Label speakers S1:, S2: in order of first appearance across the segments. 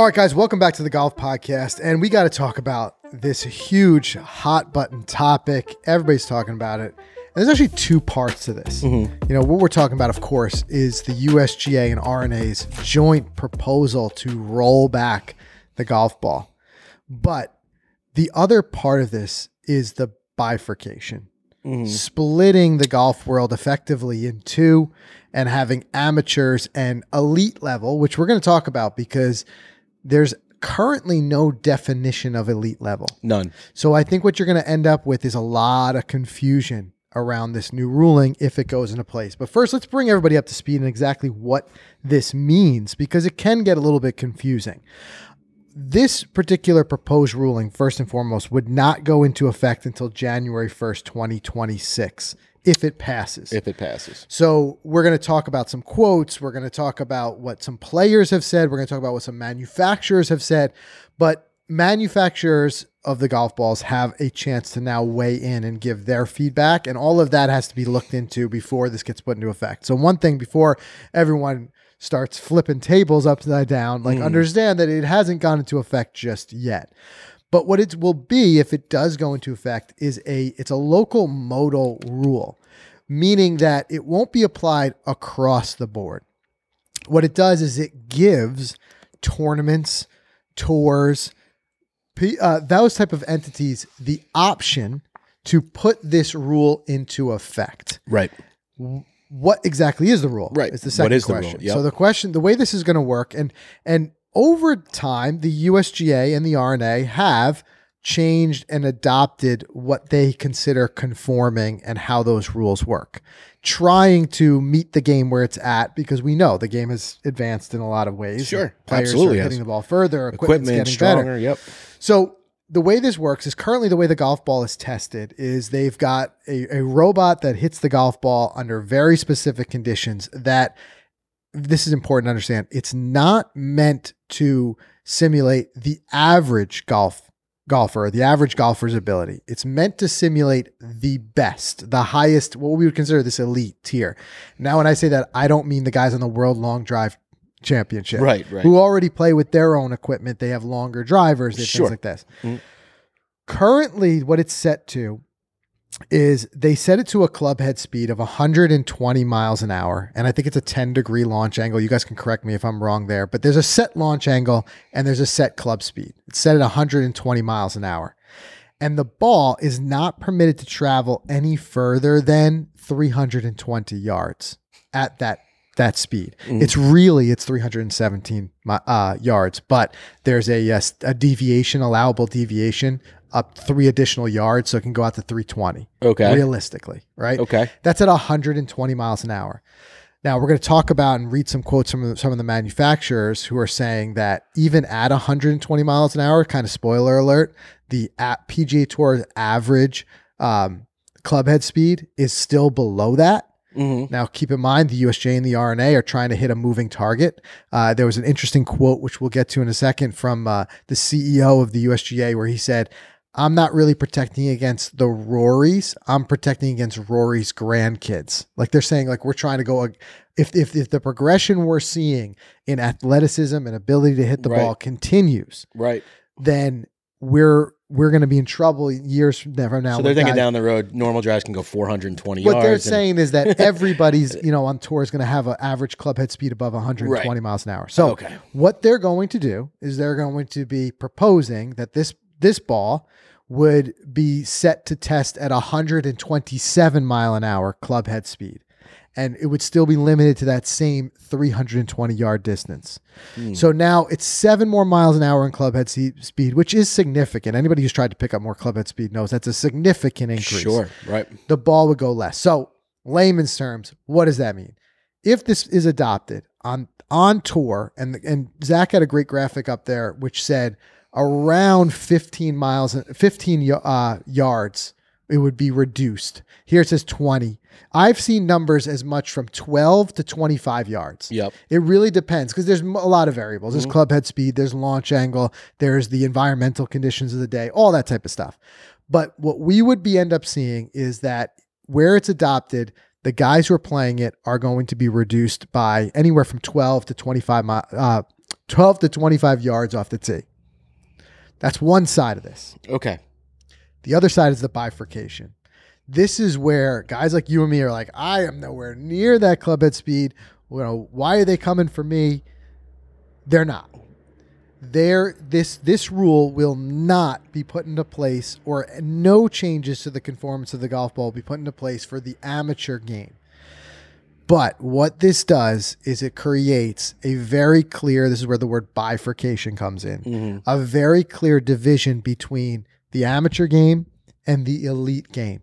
S1: All right, guys, welcome back to the Golf Podcast. And we got to talk about this huge hot button topic. Everybody's talking about it. And there's actually two parts to this. Mm-hmm. You know, what we're talking about, of course, is the USGA and R&A's joint proposal to roll back the golf ball. But the other part of this is the bifurcation, mm-hmm. splitting the golf world effectively in two and having amateurs and elite level, which we're going to talk about because there's currently no definition of elite level.
S2: None.
S1: So I think what you're going to end up with is a lot of confusion around this new ruling if it goes into place. But first, let's bring everybody up to speed on exactly what this means because it can get a little bit confusing. This particular proposed ruling, first and foremost, would not go into effect until January 1st, 2026, if it passes.
S2: If it passes.
S1: So we're going to talk about some quotes. We're going to talk about what some players have said. We're going to talk about what some manufacturers have said. But manufacturers of the golf balls have a chance to now weigh in and give their feedback. And all of that has to be looked into before this gets put into effect. So one thing before everyone starts flipping tables upside down, like mm. understand that it hasn't gone into effect just yet. But what it will be if it does go into effect is a it's a local modal rule, meaning that it won't be applied across the board. What it does is it gives tournaments, tours, uh, those type of entities the option to put this rule into effect
S2: Right.
S1: what exactly is the rule?
S2: Right.
S1: Is the second
S2: is the
S1: question.
S2: Yep.
S1: So the question, the way this is going to work, and and over time, the USGA and the R&A have changed and adopted what they consider conforming and how those rules work, trying to meet the game where it's at because we know the game has advanced in a lot of ways.
S2: Sure.
S1: players
S2: Absolutely
S1: are hitting the ball further, equipment's
S2: Equipment
S1: getting better.
S2: stronger. Yep.
S1: So the way this works is currently the way the golf ball is tested is they've got a, a robot that hits the golf ball under very specific conditions that this is important to understand. It's not meant to simulate the average golf golfer, the average golfer's ability. It's meant to simulate the best, the highest, what we would consider this elite tier. Now, when I say that, I don't mean the guys on the world long drive championship
S2: Right. Right.
S1: who already play with their own equipment. They have longer drivers,
S2: Sure.
S1: things like this.
S2: Mm.
S1: Currently, what it's set to is they set it to a club head speed of 120 miles an hour. And I think it's a 10 degree launch angle. You guys can correct me if I'm wrong there, but there's a set launch angle and there's a set club speed. It's set at 120 miles an hour. And the ball is not permitted to travel any further than 320 yards at that that speed. It's really it's 317 uh, yards, but there's a, yes a deviation, allowable deviation up three additional yards, so it can go out to 320
S2: Okay.
S1: realistically, right?
S2: Okay.
S1: That's at 120 miles an hour. Now we're going to talk about and read some quotes from some of the manufacturers who are saying that even at 120 miles an hour, kind of spoiler alert, the at PGA Tour's average um, club head speed is still below that.
S2: hmm
S1: Now, keep in mind the USGA and the R&A are trying to hit a moving target. Uh, there was an interesting quote, which we'll get to in a second, from uh, the CEO of the USGA, where he said, I'm not really protecting against the Rorys. I'm protecting against Rory's grandkids. Like they're saying, like we're trying to go. If if, if the progression we're seeing in athleticism and ability to hit the
S2: Right.
S1: ball continues,
S2: Right.
S1: then we're we're going to be in trouble years from now. From now
S2: so they're thinking
S1: guys-
S2: down the road, normal drives can go 420
S1: what
S2: yards.
S1: What
S2: they're
S1: saying is that everybody's you know on tour is going to have an average club head speed above 120
S2: Right.
S1: miles an hour so
S2: Okay.
S1: what they're going to do is they're going to be proposing that this this ball would be set to test at 127 mile an hour club head speed and it would still be limited to that same 320 yard distance.
S2: Hmm.
S1: So now it's seven more miles an hour in club head speed, which is significant. Anybody who's tried to pick up more club head speed knows that's a significant increase
S2: Sure. Right.
S1: the ball would go less. So, layman's terms, what does that mean? If this is adopted on on tour, and and Zach had a great graphic up there which said around 15 miles, 15 uh, yards, it would be reduced. Here it says 20. I've seen numbers as much from 12 to 25 yards.
S2: Yep.
S1: It really depends because there's a lot of variables. There's club head speed, there's launch angle, there's the environmental conditions of the day, all that type of stuff. But what we would be end up seeing is that where it's adopted, the guys who are playing it are going to be reduced by anywhere from 12 to 25 mi- uh, 12 to 25 yards off the tee. That's one side of this.
S2: Okay.
S1: The other side is the bifurcation. This is where guys like you and me are like, I am nowhere near that club head speed. You know, why are they coming for me? They're not. There, this this rule will not be put into place, or no changes to the conformance of the golf ball will be put into place for the amateur game. But what this does is it creates a very clear. This is where the word bifurcation comes in. Mm-hmm. A very clear division between the amateur game and the elite game.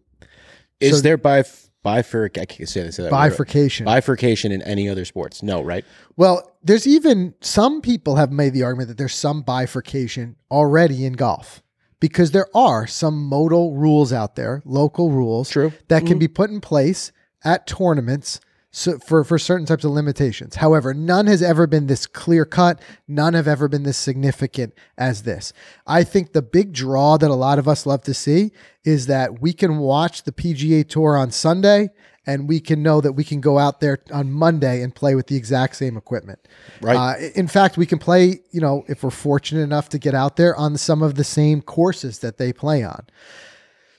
S2: Is
S1: So-
S2: there bif- bifurc? I can't say this.
S1: Bifurcation.
S2: Bifurcation in any other sports? No, right?
S1: Well, there's even some people have made the argument that there's some bifurcation already in golf because there are some modal rules out there, local rules
S2: True.
S1: that can mm-hmm. be put in place at tournaments so for, for certain types of limitations. However, none has ever been this clear cut. None have ever been this significant as this. I think the big draw that a lot of us love to see is that we can watch the PGA Tour on Sunday and we can know that we can go out there on Monday and play with the exact same equipment.
S2: Right.
S1: Uh, in fact, we can play, you know, if we're fortunate enough to get out there on some of the same courses that they play on.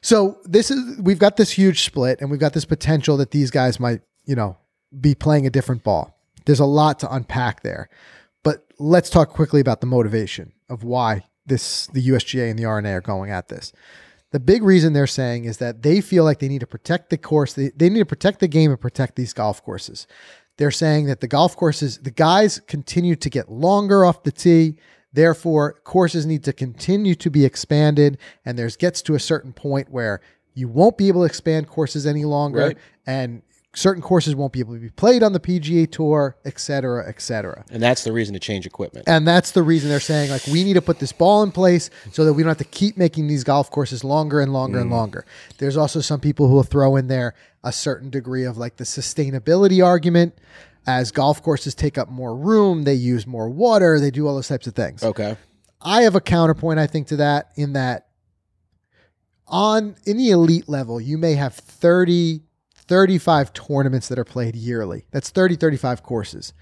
S1: So this is we've got this huge split and we've got this potential that these guys might, you know, be playing a different ball. There's a lot to unpack there. But let's talk quickly about the motivation of why this the USGA and the R&A are going at this. The big reason they're saying is that they feel like they need to protect the course. They, they need to protect the game and protect these golf courses. They're saying that the golf courses, the guys continue to get longer off the tee. Therefore, courses need to continue to be expanded. And there's gets to a certain point where you won't be able to expand courses any longer.
S2: Right.
S1: And certain courses won't be able to be played on the PGA Tour, et cetera, et cetera.
S2: And that's the reason to change equipment.
S1: And that's the reason they're saying, like, we need to put this ball in place so that we don't have to keep making these golf courses longer and longer and mm. longer. There's also some people who will throw in there a certain degree of like the sustainability argument. As golf courses take up more room, they use more water, they do all those types of things.
S2: Okay.
S1: I have a counterpoint, I think, to that in that on in the elite level, you may have 30, 35 tournaments that are played yearly. That's 30, 35 courses.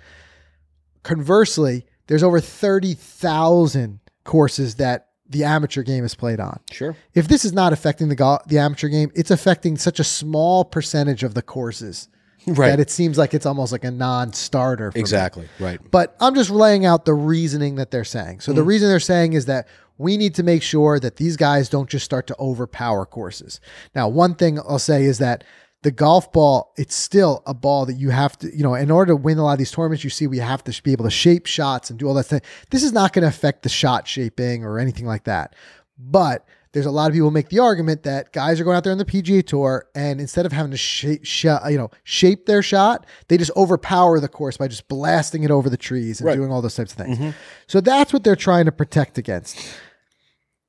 S1: Conversely, there's over 30,000 courses that the amateur game is played on.
S2: Sure.
S1: If this is not affecting the go- the amateur game, it's affecting such a small percentage of the courses
S2: Right.
S1: that it seems like it's almost like a non-starter. for me.
S2: exactly. Right.
S1: But I'm just laying out the reasoning that they're saying. So the mm. reason they're saying is that we need to make sure that these guys don't just start to overpower courses. Now, one thing I'll say is that the golf ball, it's still a ball that you have to, you know, in order to win a lot of these tournaments, you see we have to be able to shape shots and do all that thing. This is not going to affect the shot shaping or anything like that. But there's a lot of people make the argument that guys are going out there on the PGA Tour and instead of having to shape, sh- you know, shape their shot, they just overpower the course by just blasting it over the trees and
S2: Right.
S1: doing all those types of things. Mm-hmm. So that's what they're trying to protect against.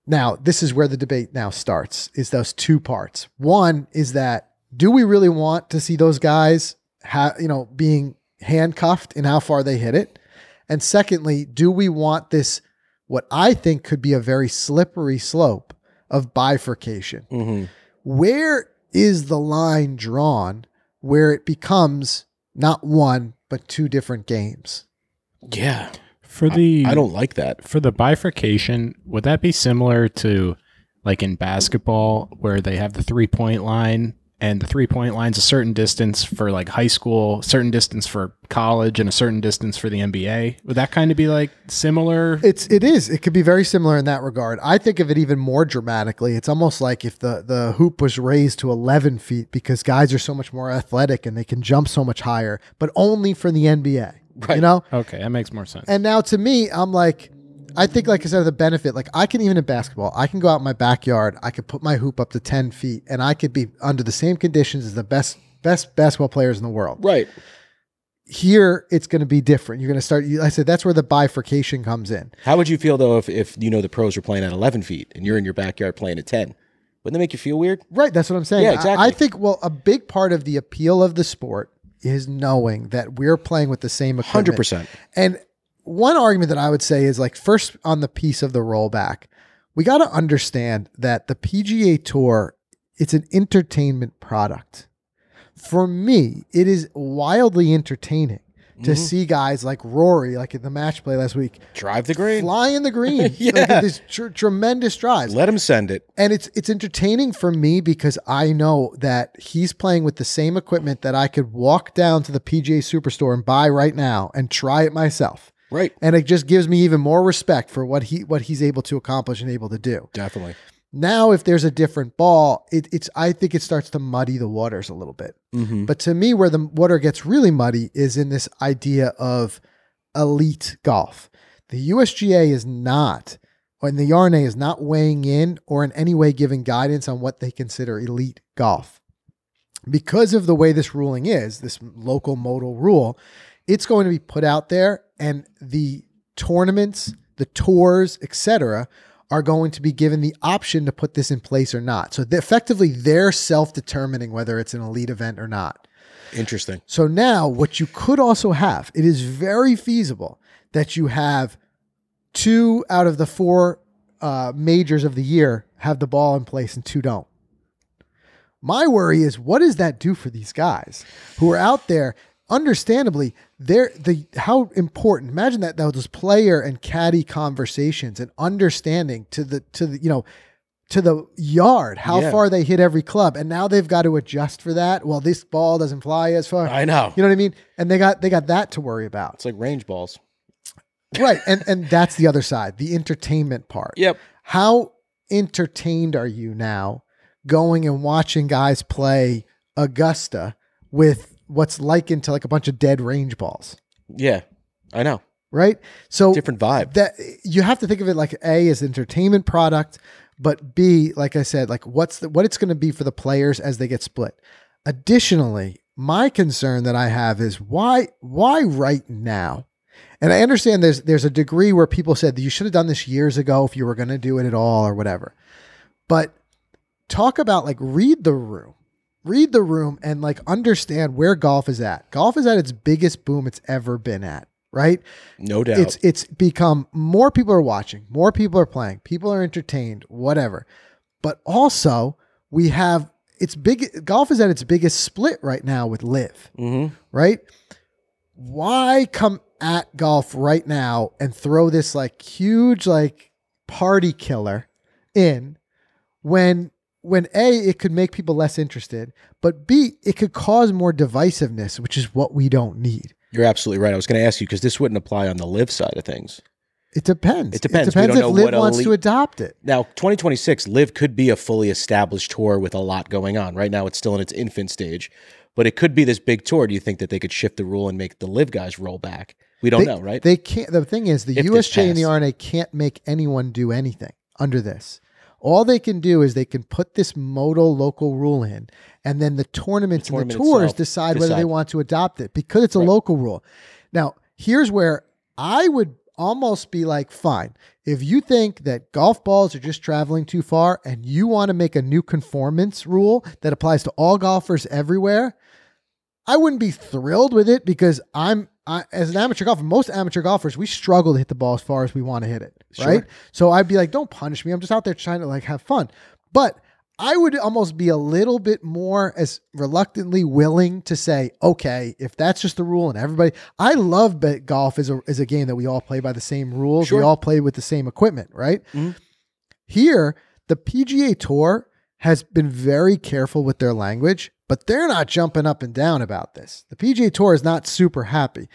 S1: Now, this is where the debate now starts. Is those two parts. One is that do we really want to see those guys ha- you know, being handcuffed in how far they hit it? And secondly, do we want this what I think could be a very slippery slope of bifurcation?
S2: hmm
S1: Where is the line drawn where it becomes not one but two different games?
S2: Yeah.
S3: For the
S2: I don't like that.
S3: for the bifurcation, would that be similar to like in basketball where they have the three point line and the three point line's a certain distance for like high school, certain distance for college, and a certain distance for the NBA? Would that kind of be like similar?
S1: It's it is. It could be very similar in that regard. I think of it even more dramatically. It's almost like if the the hoop was raised to 11 feet because guys are so much more athletic and they can jump so much higher, but only for the NBA. You know?
S3: Okay, that makes more sense.
S1: And now to me, I'm like, I think like I said, the benefit, like I can even in basketball, I can go out in my backyard, I could put my hoop up to 10 feet, and I could be under the same conditions as the best best basketball players in the world.
S2: Right.
S1: Here, it's going to be different. You're going to start. You, I said that's where the bifurcation comes in.
S2: How would you feel though if, if you know the pros are playing at 11 feet and you're in your backyard playing at 10? Wouldn't that make you feel weird?
S1: Right. That's what I'm saying.
S2: Yeah,
S1: I-
S2: exactly.
S1: I, think, well, a big part of the appeal of the sport is knowing that we're playing with the same equipment.
S2: 100%.
S1: And one argument that I would say is like, first on the piece of the rollback, we got to understand that the PGA Tour, it's an entertainment product. For me, it is wildly entertaining to mm-hmm. see guys like Rory, like in the match play last week,
S2: Drive the green.
S1: fly in the green, like
S2: Yeah.
S1: these tr- tremendous drives.
S2: Let him send it.
S1: and it's it's entertaining for me because I know that he's playing with the same equipment that I could walk down to the PGA Superstore and buy right now and try it myself.
S2: Right.
S1: And it just gives me even more respect for what he what he's able to accomplish and able to do.
S2: Definitely.
S1: Now, if there's a different ball, it, it's I think it starts to muddy the waters a little bit.
S2: Mm-hmm.
S1: But to me, where the water gets really muddy is in this idea of elite golf. The USGA is not, and the R&A is not weighing in or in any way giving guidance on what they consider elite golf. Because of the way this ruling is, this local modal rule, it's going to be put out there, and the tournaments, the tours, etc., are going to be given the option to put this in place or not. So they- effectively, they're self determining whether it's an elite event or not.
S2: Interesting.
S1: So now, what you could also have, it is very feasible that you have two out of the four uh, majors of the year have the ball in place and two don't. My worry is, what does that do for these guys who are out there? Understandably, they're the how important. Imagine that those player and caddy conversations and understanding to the to the you know to the yard how
S2: Yeah.
S1: far they hit every club, and now they've got to adjust for that. Well, this ball doesn't fly as far.
S2: I know.
S1: You know what I mean? And they got they got that to worry about.
S2: It's like range balls.
S1: Right. And and that's the other side, the entertainment part.
S2: Yep.
S1: How entertained are you now going and watching guys play Augusta with what's likened to like a bunch of dead range balls?
S2: Yeah. I know.
S1: Right? So
S2: Different vibe.
S1: that you have to think of it like A as entertainment product, but B, like I said, like what's the what it's going to be for the players as they get split. Additionally, my concern that I have is why why right now? And I understand there's there's a degree where people said that you should have done this years ago if you were going to do it at all or whatever. But talk about like read the room. Read the room and like understand where golf is at. Golf is at its biggest boom it's ever been at, right?
S2: no doubt.
S1: it's it's become more people are watching, more people are playing, people are entertained, whatever. But also we have it's big golf is at its biggest split right now with Liv,
S2: mm-hmm.
S1: right? Why come at golf right now and throw this like huge like party killer in when when A it could make people less interested, but B it could cause more divisiveness, which is what we don't need.
S2: You're absolutely right. I was going to ask you because this wouldn't apply on the Liv side of things.
S1: It depends.
S2: It depends.
S1: It
S2: We
S1: depends
S2: don't
S1: if
S2: know
S1: Liv
S2: what
S1: wants to adopt it.
S2: Now, 2026 Liv could be a fully established tour with a lot going on. Right now, it's still in its infant stage, but it could be this big tour. Do you think that they could shift the rule and make the Liv guys roll back? We don't
S1: They,
S2: know, right?
S1: They can't. The thing is, the
S2: If
S1: USGA and the. R&A can't make anyone do anything under this. All they can do is they can put this modal local rule in, and then the tournaments and the tours
S2: itself
S1: decide whether they want to adopt it because it's a
S2: Right.
S1: local rule. Now, here's where I would almost be like, fine, if you think that golf balls are just traveling too far and you want to make a new conformance rule that applies to all golfers everywhere, I wouldn't be thrilled with it because I'm I, as an amateur golfer. Most amateur golfers we struggle to hit the ball as far as we want to hit it,
S2: Sure.
S1: right? So I'd be like, don't punish me. I'm just out there trying to like have fun. But I would almost be a little bit more as reluctantly willing to say, okay, if that's just the rule and everybody, I love bet golf is a is a game that we all play by the same rules.
S2: Sure.
S1: We all play with the same equipment, right?
S2: Mhm.
S1: Here, the PGA Tour has been very careful with their language, but they're not jumping up and down about this. The PGA Tour is not super happy.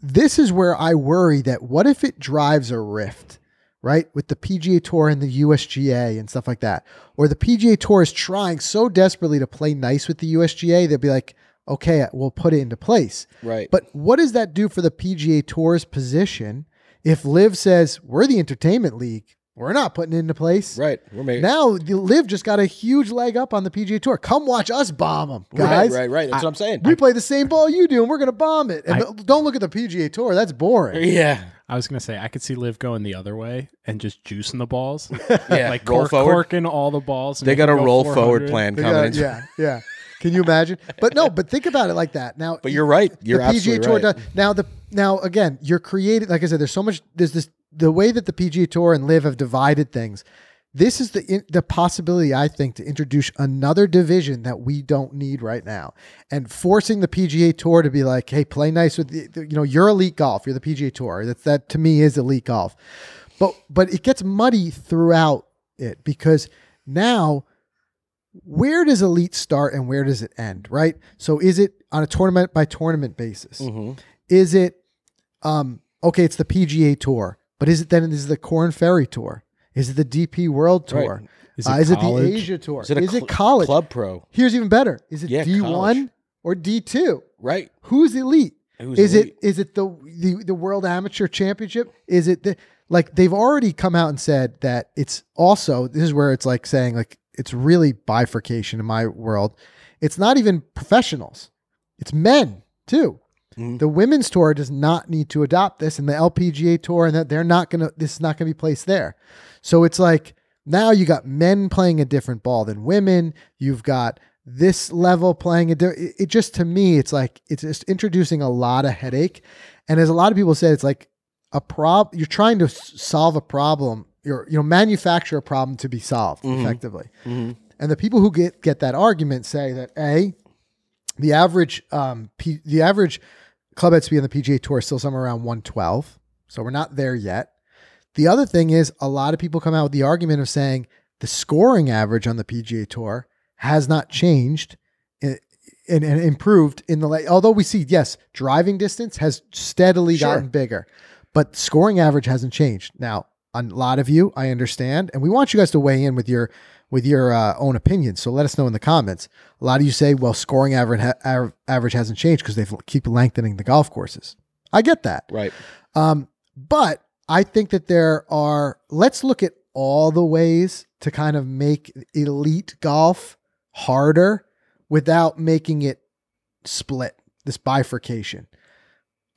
S1: This is where I worry that what if it drives a rift, right? With the PGA Tour and the USGA and stuff like that. Or the PGA Tour is trying so desperately to play nice with the USGA, they'll be like, okay, we'll put it into place.
S2: right.
S1: But what does that do for the PGA Tour's position if Liv says, we're the entertainment league? We're not putting it into place.
S2: right. We're making
S1: Now, the Liv just got a huge leg up on the PGA Tour. Come watch us bomb them, guys.
S2: Right, right, right. That's what I'm saying.
S1: We play the same ball you do, and we're going to bomb it. And
S3: I-
S1: don't look at the PGA Tour. That's boring.
S2: yeah.
S3: I was gonna say I could see Liv going the other way and just juicing the balls,
S2: Yeah.
S3: like
S2: roll
S3: cork,
S2: forward.
S3: corking all the balls.
S2: They got a
S3: go
S2: roll forward plan
S1: They
S2: coming
S1: got- yeah, yeah. Can you imagine? But no, but think about it like that. Now,
S2: But you're right. You're
S1: the PGA
S2: absolutely
S1: Tour
S2: right.
S1: does now. The now again, you're creating. Like I said, there's so much. There's this the way that the PGA Tour and Liv have divided things. this is the the possibility I think to introduce another division that we don't need right now, and forcing the PGA Tour to be like, hey, play nice with the, you know you're elite golf, you're the PGA Tour. That that to me is elite golf, but but it gets muddy throughout it because now where does elite start and where does it end, right? So is it on a tournament by tournament basis?
S2: Mhm.
S1: Is it um okay, it's the PGA Tour, but is it then is it the Corn Ferry Tour? Is it the DP World Tour?
S2: Right.
S3: Is
S1: Uh,
S3: it
S1: is it the? Asia Tour?
S2: Is it, cl-
S1: college?
S2: club pro?
S1: Here's even better. Is it
S2: Yeah,
S1: D1
S2: college.
S1: or D2?
S2: Right.
S1: Who's elite?
S2: Who's
S1: is
S2: elite?
S1: it is it the, the the World Amateur Championship? Is it the like they've already come out and said that it's also this is where it's like saying like it's really bifurcation in my world. It's not even professionals. It's men too.
S2: Mhm.
S1: The women's tour does not need to adopt this, and the LPGA tour, and that they're not gonna. This is not gonna be placed there. So it's like now you got men playing a different ball than women. You've got this level playing a. di- It, it just to me, it's like it's just introducing a lot of headache, and as a lot of people said, it's like a prob. You're trying to s- solve a problem. You're you know manufacture a problem to be solved
S2: Mhm.
S1: effectively.
S2: Mhm.
S1: And the people who get get that argument say that a the average um P, the average club head speed on the PGA Tour is still somewhere around 112. So we're not there yet. The other thing is a lot of people come out with the argument of saying the scoring average on the PGA Tour has not changed and, and, and improved in the late. Although we see yes, driving distance has steadily
S2: Sure.
S1: gotten bigger, but scoring average hasn't changed. Now, a lot of you, I understand, and we want you guys to weigh in with your with your uh, own opinions. So let us know in the comments. A lot of you say, well, scoring average ha- average hasn't changed because they keep lengthening the golf courses. I get that.
S2: Right.
S1: Um, but I think that there are, let's look at all the ways to kind of make elite golf harder without making it split, this bifurcation.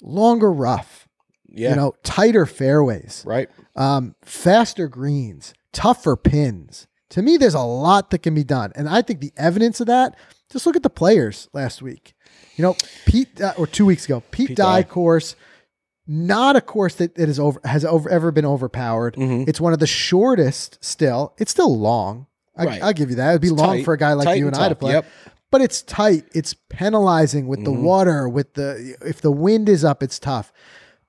S1: Longer rough,
S2: Yeah.
S1: you know, tighter fairways,
S2: right.
S1: um, faster greens, tougher pins. To me, there's a lot that can be done. And I think the evidence of that, just look at the players last week. You know, Pete, uh, or two weeks ago, Pete,
S2: Pete
S1: Dye
S2: Dye.
S1: course, not a course that, that is over, has over, ever been overpowered.
S2: Mhm.
S1: It's one of the shortest still. It's still long. I,
S2: Right.
S1: I'll give you that. It'd be
S2: It's
S1: long
S2: tight.
S1: for a guy like you
S2: and
S1: and I to play
S2: Yep.
S1: but it's tight. It's penalizing with the
S2: Mhm.
S1: water, with the if the wind is up, it's tough.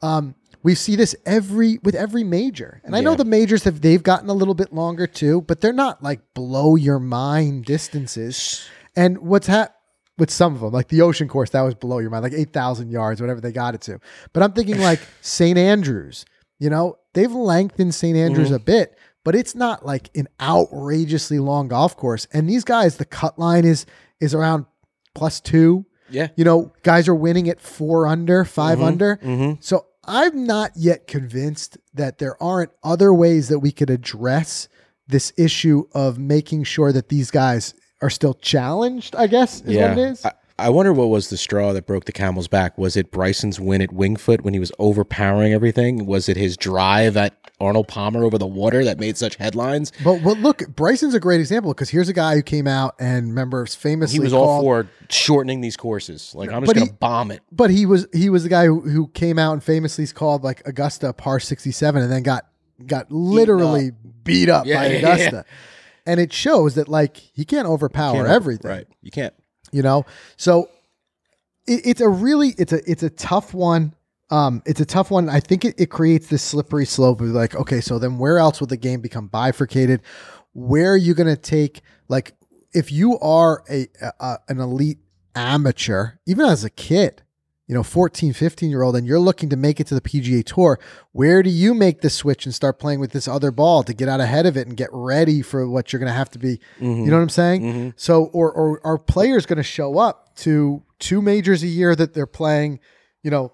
S1: Um, we see this every with every major, and I know
S2: Yeah.
S1: the majors have they've gotten a little bit longer too, but they're not like blow your mind distances. And what's hap with some of them, like the ocean course, that was below your mind, like eight thousand yards, whatever they got it to. But I'm thinking like St. Andrews. You know, they've lengthened St. Andrews a bit, but it's not like an outrageously long golf course. And these guys, the cut line is is around plus two.
S2: Yeah.
S1: You know, guys are winning at four under, 5
S2: Mhm.
S1: under.
S2: Mm-hmm.
S1: So I'm not yet convinced that there aren't other ways that we could address this issue of making sure that these guys are still challenged, I guess, is
S2: Yeah.
S1: what it is.
S2: I, I wonder what was the straw that broke the camel's back. Was it Bryson's win at Winged Foot when he was overpowering everything? Was it his drive at Arnold Palmer over the water that made such headlines?
S1: But but look, Bryson's a great example because here's a guy who came out and remember famously
S2: He was all for shortening these courses. Like I'm just to
S1: he-
S2: bomb it.
S1: but he was he was the guy who, who came out and famously called like Augusta par 67 and then got got literally beat up
S2: Yeah,
S1: by
S2: yeah,
S1: Augusta. And it shows that like he can't overpower
S2: Can't-
S1: everything.
S2: Right. You can't.
S1: You know? So it, it's a really it's a it's a tough one. Um it's a tough one. I think it, it creates this slippery slope of like okay so then where else will the game become bifurcated? Where are you going to take like if you are a, a an elite amateur even as a kid you know 14 15 year old and you're looking to make it to the pga tour where do you make the switch and start playing with this other ball to get out ahead of it and get ready for what you're going to have to be
S2: Mhm.
S1: you know what i'm saying
S2: Mhm.
S1: so, or, or are players going to show up to two majors a year that they're playing, you know,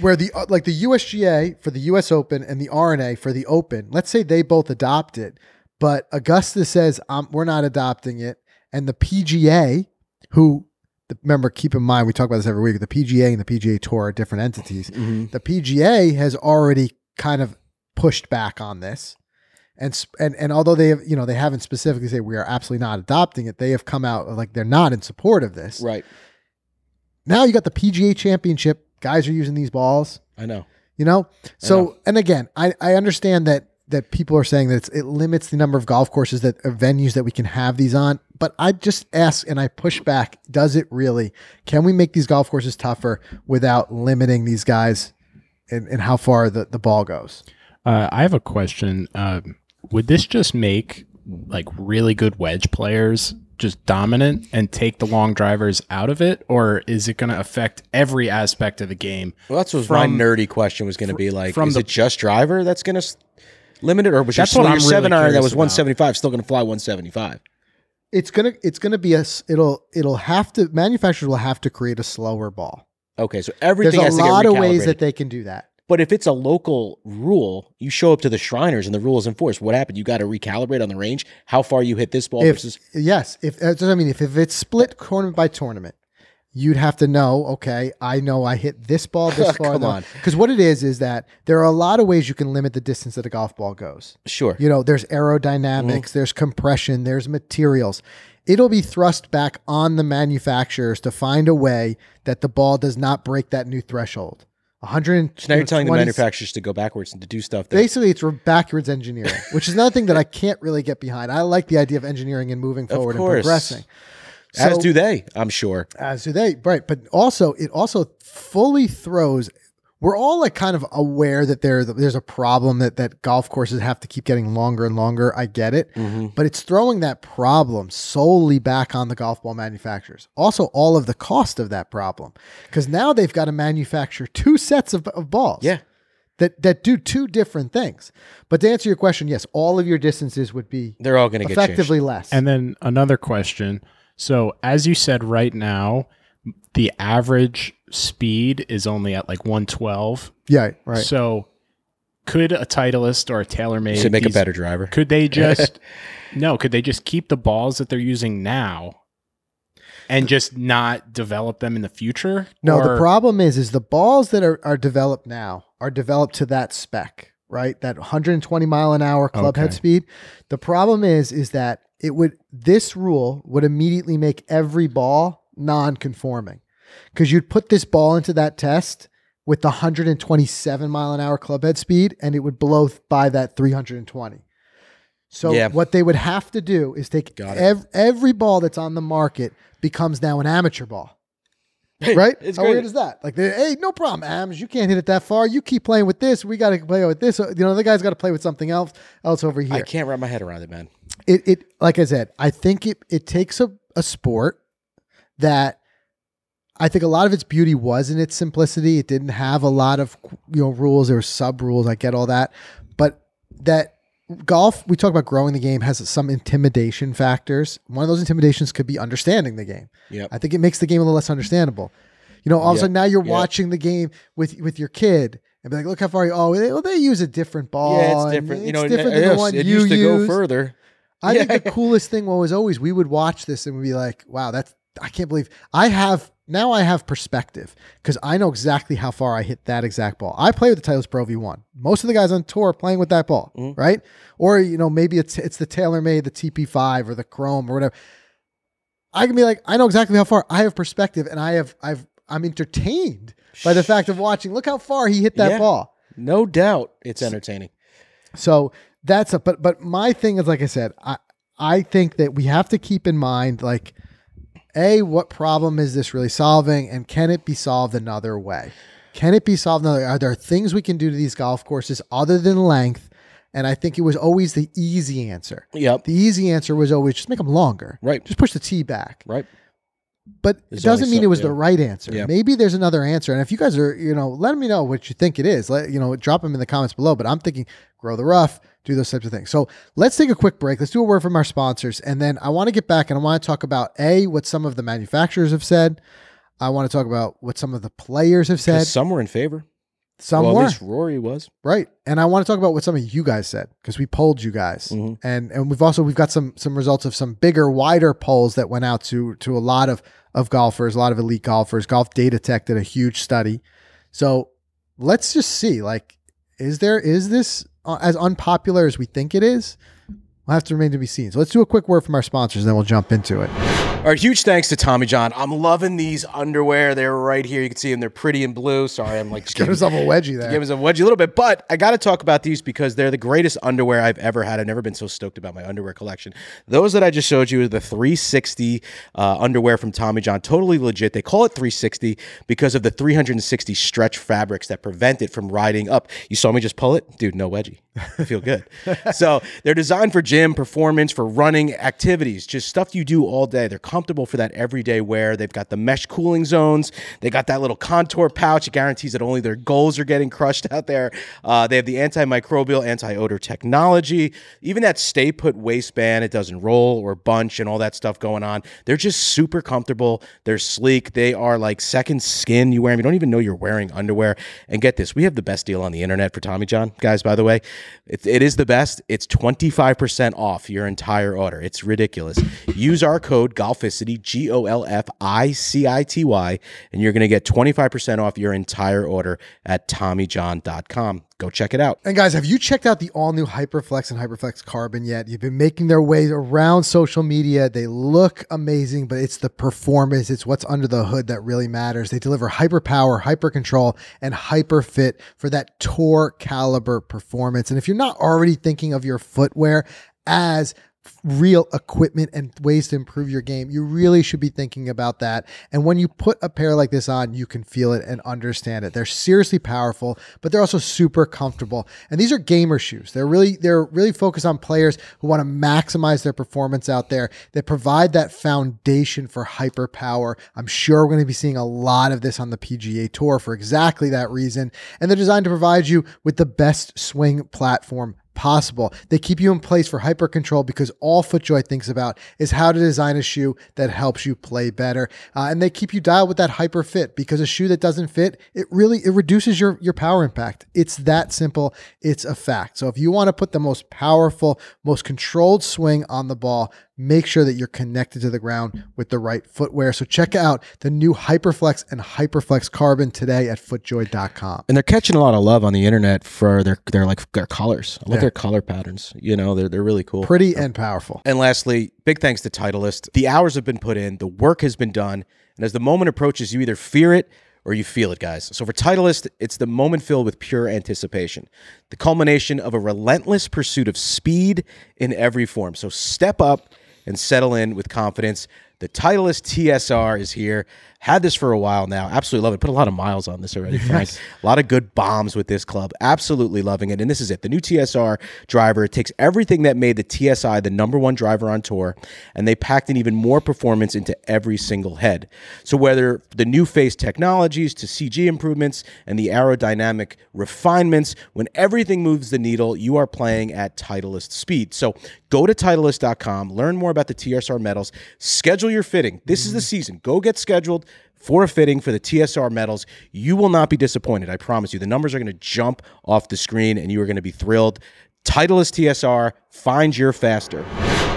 S1: where the, uh, like the USGA for the US Open and the R&A for the Open, let's say they both adopt it, but Augusta says, um, we're not adopting it. And the PGA, who, the, remember, keep in mind, we talk about this every week, the PGA and the PGA Tour are different entities.
S2: Mhm.
S1: The PGA has already kind of pushed back on this. And, and and although they have you know they haven't specifically said we are absolutely not adopting it, they have come out like they're not in support of this.
S2: Right.
S1: Now you got the PGA Championship. Guys are using these balls,
S2: I know.
S1: you know. So
S2: know.
S1: and again, I I understand that that people are saying that it's, it limits the number of golf courses that venues that we can have these on. But I just ask and I push back: Does it really? Can we make these golf courses tougher without limiting these guys and, and how far the, the ball goes?
S3: Uh, I have a question. Uh, would this just make like really good wedge players just dominant and take the long drivers out of it, or is it going to affect every aspect of the game?
S2: Well, that's what
S3: From-
S2: my nerdy question was going to be like.
S3: from
S2: is
S3: the-
S2: it just driver that's going to limit it, or was your,
S3: That's what
S2: your
S3: I'm really
S2: seven iron that
S3: curious
S2: was
S3: about.
S2: 175 still going to fly 175?
S1: It's gonna it's gonna be a it'll it'll have to manufacturers will have to create a slower ball.
S2: Okay, so everything There's a
S1: lot of ways that they can do that.
S2: But if it's a local rule, you show up to the Shriners and the rule is enforced. What happened? You got to recalibrate on the range how far you hit this ball
S1: If
S2: versus.
S1: yes, if I mean, if, if it's split tournament by tournament, you'd have to know. Okay, I know I hit this ball this far.
S2: Come on.
S1: because what it is is that there are a lot of ways you can limit the distance that a golf ball goes.
S2: Sure.
S1: You know, there's aerodynamics, mm. there's compression, there's materials. It'll be thrust back on the manufacturers to find a way that the ball does not break that new threshold. 100.
S2: So now you're telling the manufacturers to go backwards and to do stuff that.
S1: Basically, it's backwards engineering, which is another thing that I can't really get behind. I like the idea of engineering and moving forward and
S2: course.
S1: Progressing.
S2: as
S1: So-
S2: do they, I'm sure.
S1: as do they, right? But also, it also fully throws. We're all like kind of aware that there there's a problem that that golf courses have to keep getting longer and longer. I get it, mm-hmm. but it's throwing that problem solely back on the golf ball manufacturers. Also, all of the cost of that problem, because now they've got to manufacture two sets of, of balls.
S2: Yeah.
S1: That, that do two different things. But to answer your question, yes, all of your distances would be
S2: They're all going to get
S1: effectively less.
S3: And then another question. So, as you said right now, the average speed is only at like 112.
S1: yeah, right.
S3: So, could a Titleist or a TaylorMade
S2: changed. To make a better driver.
S3: Could they just no? Could they just keep the balls that they're using now and just not develop them in the future?
S1: No, the problem is, is the balls that are, are developed now are developed to that spec, right? That 120 mile an hour club head speed. The problem is, is that it would this rule would immediately make every ball non-conforming because you'd put this ball into that test with the 127 mile an hour club head speed, and it would blow by that 320. So
S2: Yeah.
S1: what they would have to do is take ev- every ball that's on the market becomes now an amateur ball right?
S2: It's
S1: How
S2: great.
S1: weird is that? Like, they, hey, no problem, Ams. You can't hit it that far. You keep playing with this. We got to play with this. You know, the guy's got to play with something else else over here.
S2: I can't wrap my head around it, man.
S1: It, it, like I said, I think it it takes a, a sport that I think a lot of its beauty was in its simplicity. It didn't have a lot of you know rules. or sub rules. I get all that, but that golf we talk about growing the game has some intimidation factors. One of those intimidations could be understanding the game.
S2: Yep.
S1: I think it makes the game a little less understandable. You know, all of a sudden now you're
S2: yeah.
S1: watching the game with with your kid and be like, look how far you. Oh, they, well, they use a different ball.
S2: yeah, it's different. You know,
S1: different
S2: it,
S1: than the
S2: it-
S1: one
S2: it
S1: you
S2: used to go further.
S1: I
S2: Yeah.
S1: think the coolest thing was always we would watch this and we'd be like, wow, that's I can't believe I have now I have perspective because I know exactly how far I hit that exact ball. I play with the Titleist Pro V1. Most of the guys on tour are playing with that ball,
S2: Mhm.
S1: right? Or you know maybe it's it's the TaylorMade, the TP5 or the Chrome or whatever. I can be like, I know exactly how far. I have perspective and I have I've I'm entertained by the fact of watching. Look how far he hit that
S2: Yeah.
S1: ball.
S2: No doubt it's entertaining.
S1: So that's a but but my thing is like I said, I I think that we have to keep in mind like a what problem is this really solving and can it be solved another way? Can it be solved another are there things we can do to these golf courses other than length? And I think it was always the easy answer.
S2: Yep.
S1: The easy answer was always just make them longer.
S2: Right.
S1: Just push the tee back.
S2: Right.
S1: But it doesn't mean
S2: so-
S1: it was
S2: yeah.
S1: the right answer.
S2: Yeah.
S1: Maybe there's another answer. And if you guys are, you know, let me know what you think it is. Let you know, drop them in the comments below. But I'm thinking grow the rough, do those types of things. So let's take a quick break. Let's do a word from our sponsors, and then I want to get back and I want to talk about a what some of the manufacturers have said. I want to talk about what some of the players have said.
S2: Some were in favor.
S1: Some
S2: well,
S1: were
S2: at least Rory was.
S1: right, and I want to talk about what some of you guys said because we polled you guys,
S2: Mhm.
S1: and and we've also we've got some some results of some bigger, wider polls that went out to to a lot of of golfers, a lot of elite golfers. Golf Data Tech did a huge study, so let's just see like is there is this uh, as unpopular as we think it is? We'll have to remain to be seen. So let's do a quick word from our sponsors, and then we'll jump into it.
S2: All right, huge thanks to Tommy John. I'm loving these underwear. They're right here. You can see them. They're pretty and blue. Sorry, I'm like just giving,
S1: himself a wedgie there.
S2: give himself a wedgie a little bit. But I got to talk about these because they're the greatest underwear I've ever had. I've never been so stoked about my underwear collection. Those that I just showed you are the 360 uh, underwear from Tommy John. Totally legit. They call it 360 because of the 360 stretch fabrics that prevent it from riding up. You saw me just pull it? Dude, no wedgie. I feel good. so they're designed for gym, performance, for running, activities, just stuff you do all day. They're comfortable for that everyday wear. They've got the mesh cooling zones. They got that little contour pouch. It guarantees that only their goals are getting crushed out there. Uh, they have the antimicrobial, anti-odor technology. Even that stay put waistband, it doesn't roll or bunch and all that stuff going on. They're just super comfortable. They're sleek. They are like second skin. You wear them. You don't even know you're wearing underwear. And get this, we have the best deal on the internet for Tommy John, guys. By the way, it, it is the best. It's 25% off your entire order. It's ridiculous. Use our code GOLFICITY, G O L F I C I T Y, and you're going to get 25% off your entire order at TommyJohn.com. Go check it out.
S1: And guys, have you checked out the all new Hyperflex and Hyperflex Carbon yet? You've been making their way around social media. They look amazing, but it's the performance, it's what's under the hood that really matters. They deliver hyper power, hyper control, and hyper fit for that tour caliber performance. And if you're not already thinking of your footwear as real equipment and ways to improve your game, you really should be thinking about that. And when you put a pair like this on, you can feel it and understand it. They're seriously powerful, but they're also super comfortable. And these are gamer shoes. They're really they're really focused on players who want to maximize their performance out there. They provide that foundation for hyper power. I'm sure we're going to be seeing a lot of this on the PGA Tour for exactly that reason. And they're designed to provide you with the best swing platform possible. They keep you in place for hyper control because all FootJoy thinks about is how to design a shoe that helps you play better. Uh, and they keep you dialed with that hyper fit because a shoe that doesn't fit, it really it reduces your your power impact. It's that simple. It's a fact. So if you want to put the most powerful, most controlled swing on the ball, make sure that you're connected to the ground with the right footwear. So check out the new Hyperflex and Hyperflex Carbon today at footjoy.com.
S2: And they're catching a lot of love on the internet for their their like their colors. I love their color patterns. You know, they're they're really cool.
S1: Pretty and powerful.
S2: And lastly, big thanks to Titleist. The hours have been put in, the work has been done, and as the moment approaches, you either fear it or you feel it, guys. So for Titleist, it's the moment filled with pure anticipation, the culmination of a relentless pursuit of speed in every form. So step up and settle in with confidence. The Titleist TSR is here. Had this for a while now. Absolutely love it. Put a lot of miles on this already, Frank. A lot of good bombs with this club. Absolutely loving it. And this is it. The new TSR driver takes everything that made the TSI the number one driver on tour, and they packed in even more performance into every single head. So whether the new face technologies to CG improvements and the aerodynamic refinements, when everything moves the needle, you are playing at Titleist speed. So go to Titleist.com, learn more about the TSR metals, schedule your fitting. This is the mm-hmm. season. Go get scheduled for a fitting for the TSR metals. You will not be disappointed. I promise you. The numbers are going to jump off the screen and you are going to be thrilled. Titleist TSR, find your faster.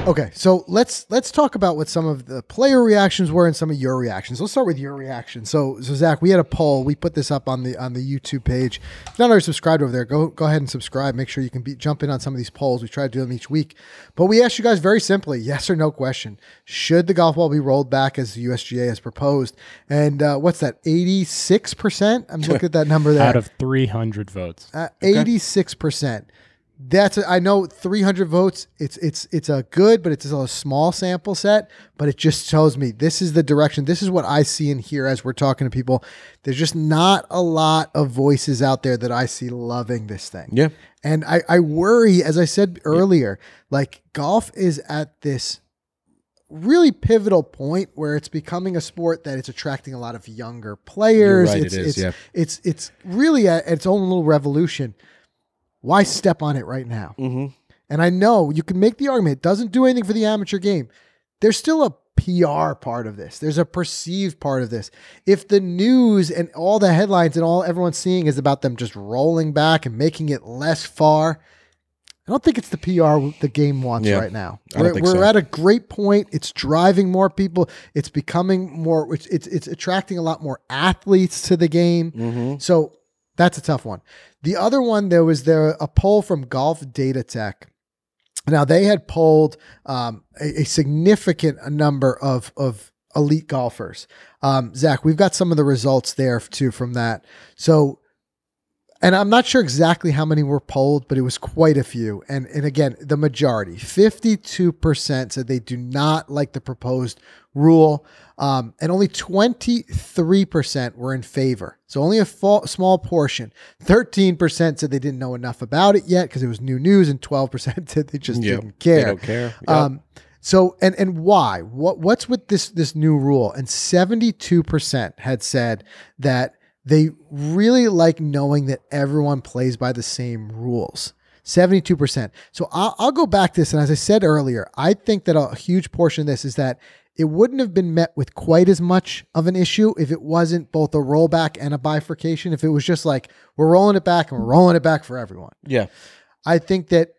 S1: Okay, so let's let's talk about what some of the player reactions were and some of your reactions. Let's start with your reaction. So, so Zach, we had a poll. We put this up on the on the YouTube page. If you're not already subscribed over there, go go ahead and subscribe. Make sure you can be, jump in on some of these polls. We try to do them each week. But we asked you guys very simply, yes or no question: Should the golf ball be rolled back as the USGA has proposed? And uh, what's that? Eighty six percent. I'm looking at that number there.
S3: Out of 300 votes.
S1: Eighty-six percent. That's a, I know 300 votes. It's it's it's a good, but it's a small sample set. But it just tells me this is the direction. This is what I see and hear as we're talking to people. There's just not a lot of voices out there that I see loving this thing.
S2: Yeah.
S1: And I, I worry, as I said earlier, like golf is at this really pivotal point where it's becoming a sport that it's attracting a lot of younger players.
S2: right,
S1: it's,
S2: it is,
S1: it's,
S2: yeah.
S1: it's it's really at its own little revolution. Why step on it right now?
S2: Mm-hmm.
S1: And I know you can make the argument it doesn't do anything for the amateur game. There's still a PR part of this. There's a perceived part of this. If the news and all the headlines and all everyone's seeing is about them just rolling back and making it less far, I don't think it's the PR the game wants
S2: Yeah,
S1: right now. We're, we're
S2: so.
S1: at a great point. It's driving more people. It's becoming more. It's it's, it's attracting a lot more athletes to the game.
S2: Mm-hmm.
S1: So that's a tough one. The other one, there was there a poll from Golf Data Tech, Now they had polled um, a, a significant number of of elite golfers. Um, Zach, we've got some of the results there too from that. So, and I'm not sure exactly how many were polled, but it was quite a few. And and again, the majority, 52% said they do not like the proposed rule, um, and only 23% were in favor. So only a fa- small portion. 13% said they didn't know enough about it yet because it was new news, and 12% said they just
S2: Yep.
S1: didn't care.
S2: They don't care. Yep.
S1: Um, so and and why? What what's with this this new rule? And seventy two percent had said that they really like knowing that everyone plays by the same rules. Seventy two percent. So I'll, I'll go back to this, and as I said earlier, I think that a huge portion of this is that it wouldn't have been met with quite as much of an issue if it wasn't both a rollback and a bifurcation. If it was just like we're rolling it back and we're rolling it back for everyone.
S2: yeah.
S1: I think that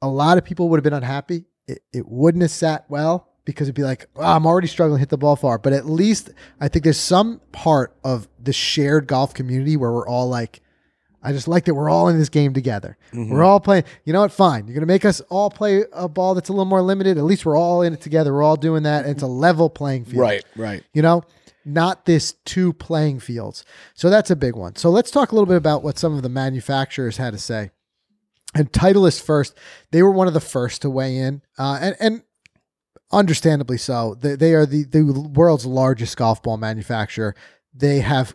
S1: a lot of people would have been unhappy. It, it wouldn't have sat well because it'd be like, "Oh, I'm already struggling to hit the ball far. But at least I think there's some part of the shared golf community where we're all like, I just like that we're all in this game together.
S2: Mm-hmm.
S1: We're all playing. You know what? Fine. You're going to make us all play a ball that's a little more limited. At least we're all in it together. We're all doing that. It's a level playing field
S2: Right. Right.
S1: you know not this two playing fields so that's a big one so let's talk a little bit about what some of the manufacturers had to say and titleist first they were one of the first to weigh in uh, and, and understandably so they, they are the, the world's largest golf ball manufacturer they have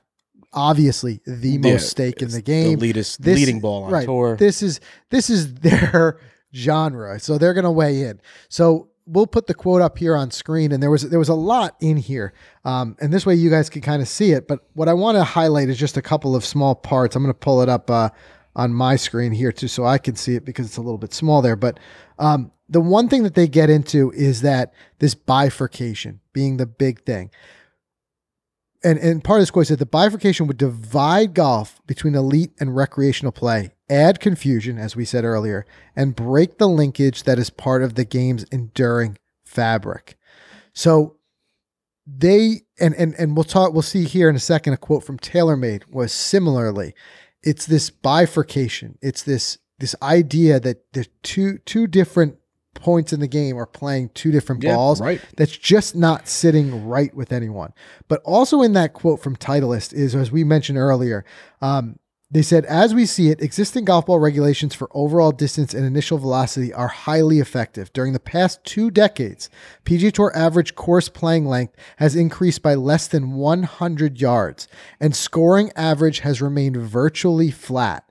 S1: obviously the most
S2: Yeah,
S1: stake in the game
S2: The leadest,
S1: This-
S2: leading ball on
S1: right.
S2: tour.
S1: This is this is their genre, so they're going to weigh in. So we'll put the quote up here on screen, and there was there was a lot in here, um, and this way you guys can kind of see it. But what I want to highlight is just a couple of small parts. I'm going to pull it up uh, on my screen here too, so I can see it because it's a little bit small there. But um, the one thing that they get into is that this bifurcation being the big thing and and part of this quote said the bifurcation would divide golf between elite and recreational play, add confusion, as we said earlier, and break the linkage that is part of the game's enduring fabric. So they and and and we'll talk we'll see here in a second a quote from TaylorMade was similarly it's this bifurcation it's this this idea that the two two different points in the game are playing two different
S2: Yeah,
S1: balls
S2: right.
S1: that's just not sitting right with anyone. But also in that quote from Titleist is, as we mentioned earlier, um, they said, as we see it, existing golf ball regulations for overall distance and initial velocity are highly effective. During the past two decades, PGA Tour average course playing length has increased by less than 100 yards, and scoring average has remained virtually flat.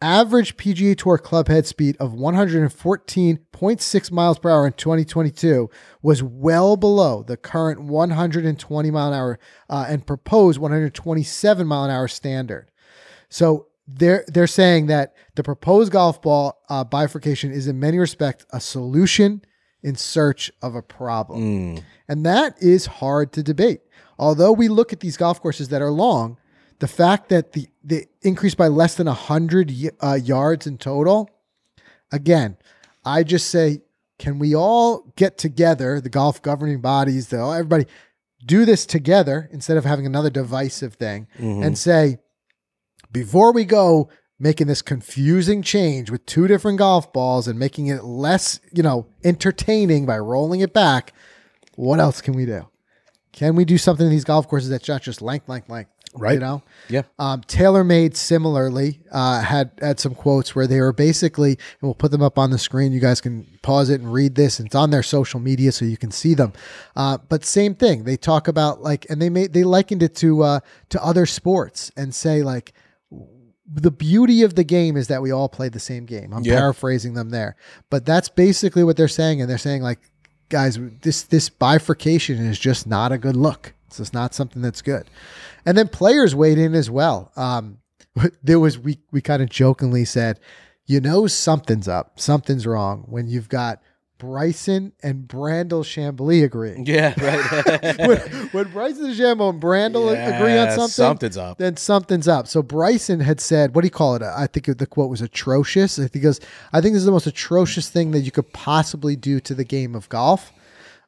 S1: Average PGA Tour club head speed of 114.6 miles per hour in 2022 was well below the current 120 mile an hour uh, and proposed 127 mile an hour standard. So they're they're saying that the proposed golf ball uh, bifurcation is in many respects a solution in search of a problem,
S2: Mm.
S1: and that is hard to debate. Although we look at these golf courses that are long, the fact that the the increase by less than hundred uh, yards in total, again, I just say, can we all get together, the golf governing bodies, though everybody, do this together instead of having another divisive thing,
S2: Mhm.
S1: and say, before we go making this confusing change with two different golf balls and making it less, you know, entertaining by rolling it back, what else can we do? Can we do something in these golf courses that's not just length, length, length? You
S2: Right.
S1: know?
S2: Yeah.
S1: Um, TaylorMade similarly uh, had had some quotes where they were basically, and we'll put them up on the screen. You guys can pause it and read this. And it's on their social media, so you can see them. Uh, but same thing. They talk about like, and they made they likened it to uh, to other sports and say like, the beauty of the game is that we all play the same game. I'm
S2: Yeah.
S1: paraphrasing them there, but that's basically what they're saying. And they're saying like, guys, this this bifurcation is just not a good look. It's just not something that's good. And then players weighed in as well. Um, there was we we kind of jokingly said, you know, something's up, something's wrong when you've got Bryson and Brandel Chamblee agreeing.
S2: Yeah, right.
S1: when, when Bryson DeChambeau and Brandel agree on something,
S2: something's up.
S1: Then something's up. So Bryson had said, "What do you call it?" I think the quote was atrocious. I think he goes, "I think this is the most atrocious thing that you could possibly do to the game of golf."